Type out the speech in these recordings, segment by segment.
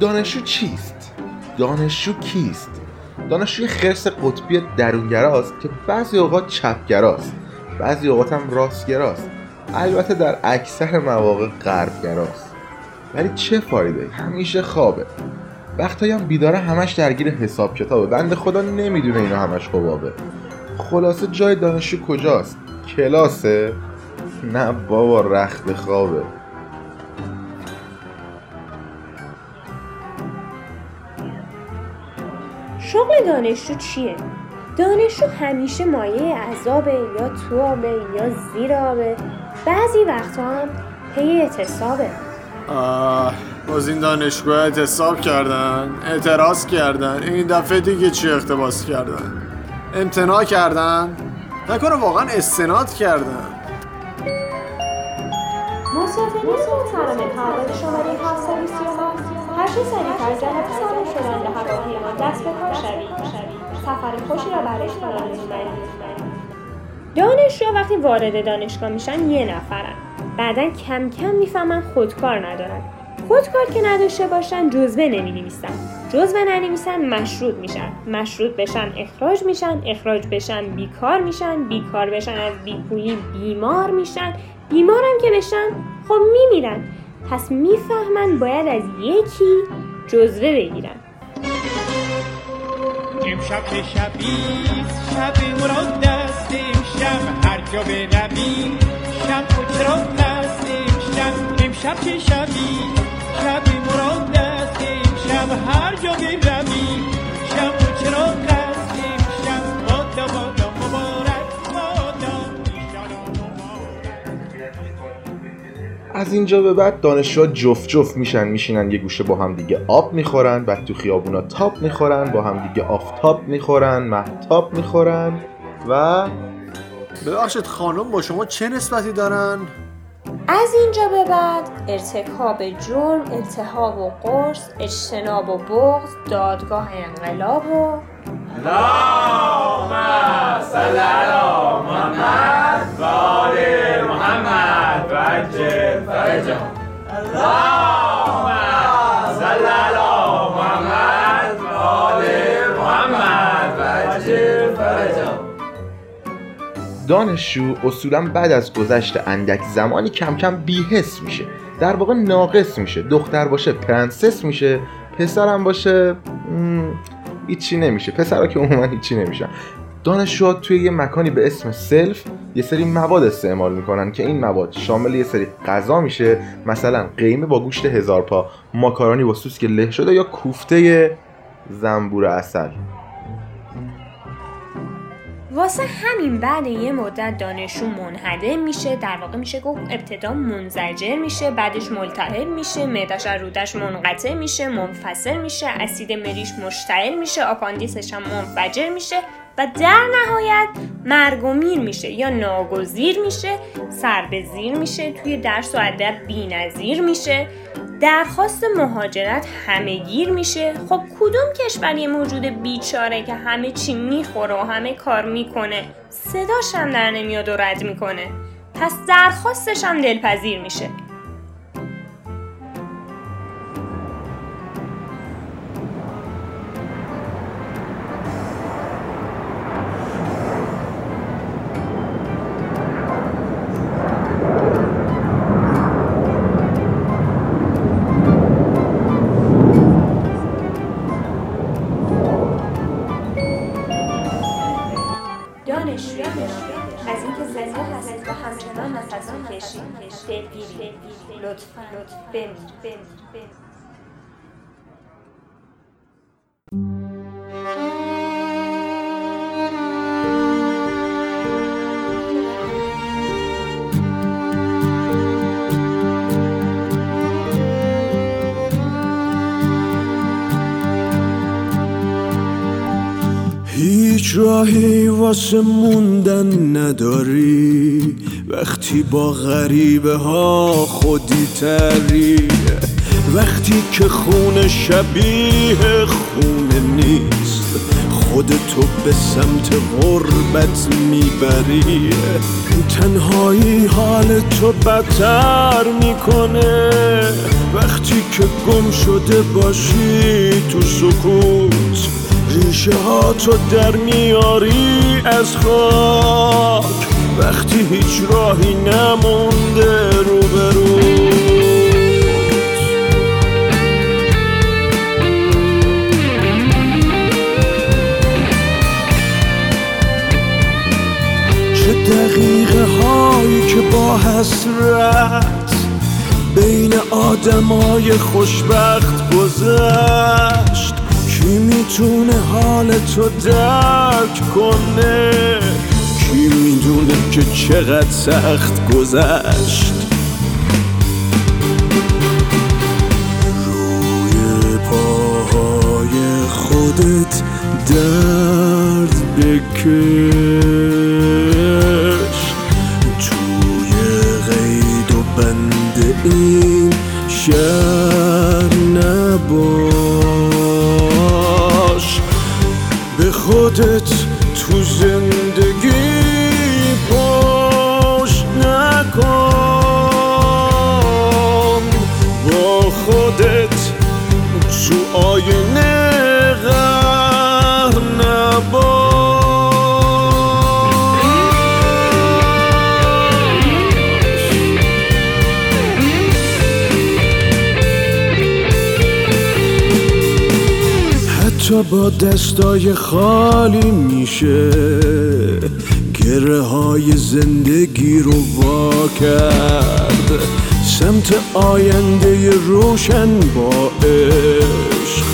دانشجو چیست؟ دانشجو کیست؟ دانشجوی خرس قطبی درونگراست که بعضی اوقات چپگراست بعضی اوقات هم راستگراست. البته در اکثر مواقع غربگراست. ولی چه فایده؟ همیشه خوابه. وقتایی هم بیداره همش درگیر حساب کتابه. بند خدا نمی‌دونه اینا همش خوابه خلاصه جای دانشجو کجاست؟ کلاسه؟ نه بابا رخت خوابه. دانشجو چیه؟ دانشجو همیشه مایه عذابه یا تو آبه یا زیر آبه بعضی وقتا هم پی اعتصابه. آه باز این دانشگاه اعتصاب کردن اعتراض کردن این دفعه دیگه چی اقتباس کردن؟ امتناع کردن؟ نکنه واقعا استناد کردن. مسافرین محترم پرواز شماره 737 هر چه سریعتر جهت سوار شدن به هواپیما دست به کار شوید. سفر خوشی را برای شما دانشجو وقتی وارد دانشگاه میشن یه نفرن. بعدا کم کم می‌فهمن خودکار ندارن. خودکار که نداشته باشن جزوه نمی نویسن جزوه ننویسن مشروط میشن. مشروط بشن اخراج میشن. اخراج بشن بیکار میشن. بیکار بشن از بیپولی بیمار میشن. بیمارم که بشن خب میمیرن. پس می‌فهمن باید از یکی جزوه بگیرن. امشب که شبیست شب مراد دست امشب هر جا بروی شب و چراغ دست امشب امشب که شبی شب مراد دست امشب هر جا بروی. از اینجا به بعد دانشجوها جفت جفت میشن میشینن یه گوشه با هم دیگه آب می‌خورن بعد تو خیابونا تاپ می‌خورن با هم دیگه آفتاب می‌خورن محتاب می‌خورن و ببخشید خانم با شما چه نسبتی دارن؟ از اینجا به بعد ارتکاب جرم، التهاب و قرص، اجتناب و بغض، دادگاه انقلاب و دانشجو اصولا بعد از گذشت اندک زمانی کم کم بی‌حس میشه. در واقع ناقص میشه. دختر باشه پرنسس میشه. پسرم باشه مم، هیچی نمیشه. پسرها که عموما هیچی نمیشن. دانشجوها توی یه مکانی به اسم سلف یه سری مواد استعمال می‌کنن که این مواد شامل یه سری غذا میشه. مثلا قیمه با گوشت هزار پا ماکارونی با سوسک له شده یا کوفته زنبور عسل واسه همین بعد یه مدت دانشجو منهدم میشه. در واقع میشه گفت ابتدا منزجر میشه بعدش ملتهب میشه معدش از رودش منقطع میشه منفصل میشه اسید مریش مشتعل میشه آپاندیسش هم منفجر میشه. و در نهایت میر میشه یا ناگزیر میشه سر به زیر میشه توی درس و ادب بی‌نظیر میشه درخواست مهاجرت همهگیر میشه. خب کدوم کشوری موجود بیچاره که همه چی می‌خوره و همه کار می‌کنه؟ صداش هم در نمیاد و رد می‌کنه. پس درخواستش هم دلپذیر میشه. دانشجو. از اینکه زنده هستید و همچنان نفس می‌کشید دلگیری لطفا. بمیر راهی واسه موندن نداری. وقتی با غریبه ها خودی تری. وقتی که خونه شبیه خونه نیست. خودتو به سمت غربت می‌بری. تنهایی حال تو بدتر می‌کنه. وقتی که گم شده باشی تو سکوت. ریشه ها تو در میاری از خاک. وقتی هیچ راهی نمونده روبرو. چه دقیقه هایی که با حسرت بین آدمای خوشبخت گذشت. کی می‌تونه حال تو درک کنه؟ کی می‌دونه که چقدر سخت گذشت؟ روی پاهای خودت درد بکش. با دستای خالی میشه. گره های زندگی رو وا کرد. سمت آینده روشن با عشق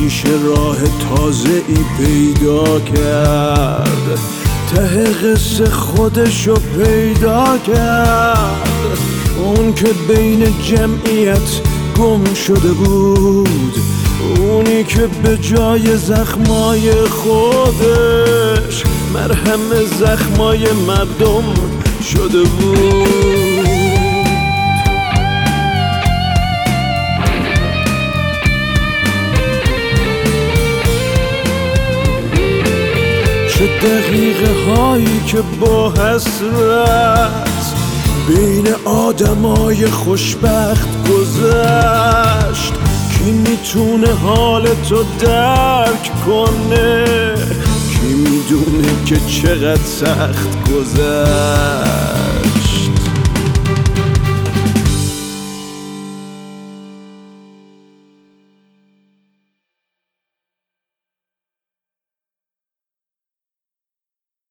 میشه راه تازه ای پیدا کرد. ته قصه خودشو پیدا کرد. اون که بین جمعیت گم شده بود. اونی که به جای زخمای خودش مرهم زخمای مردم شده بود. چه دقیقه هایی که با حسرت بین آدمای خوشبخت گذشت. کی می‌تونه حال تو درک کنه؟ کی می‌دونه که چقدر سخت گذشت؟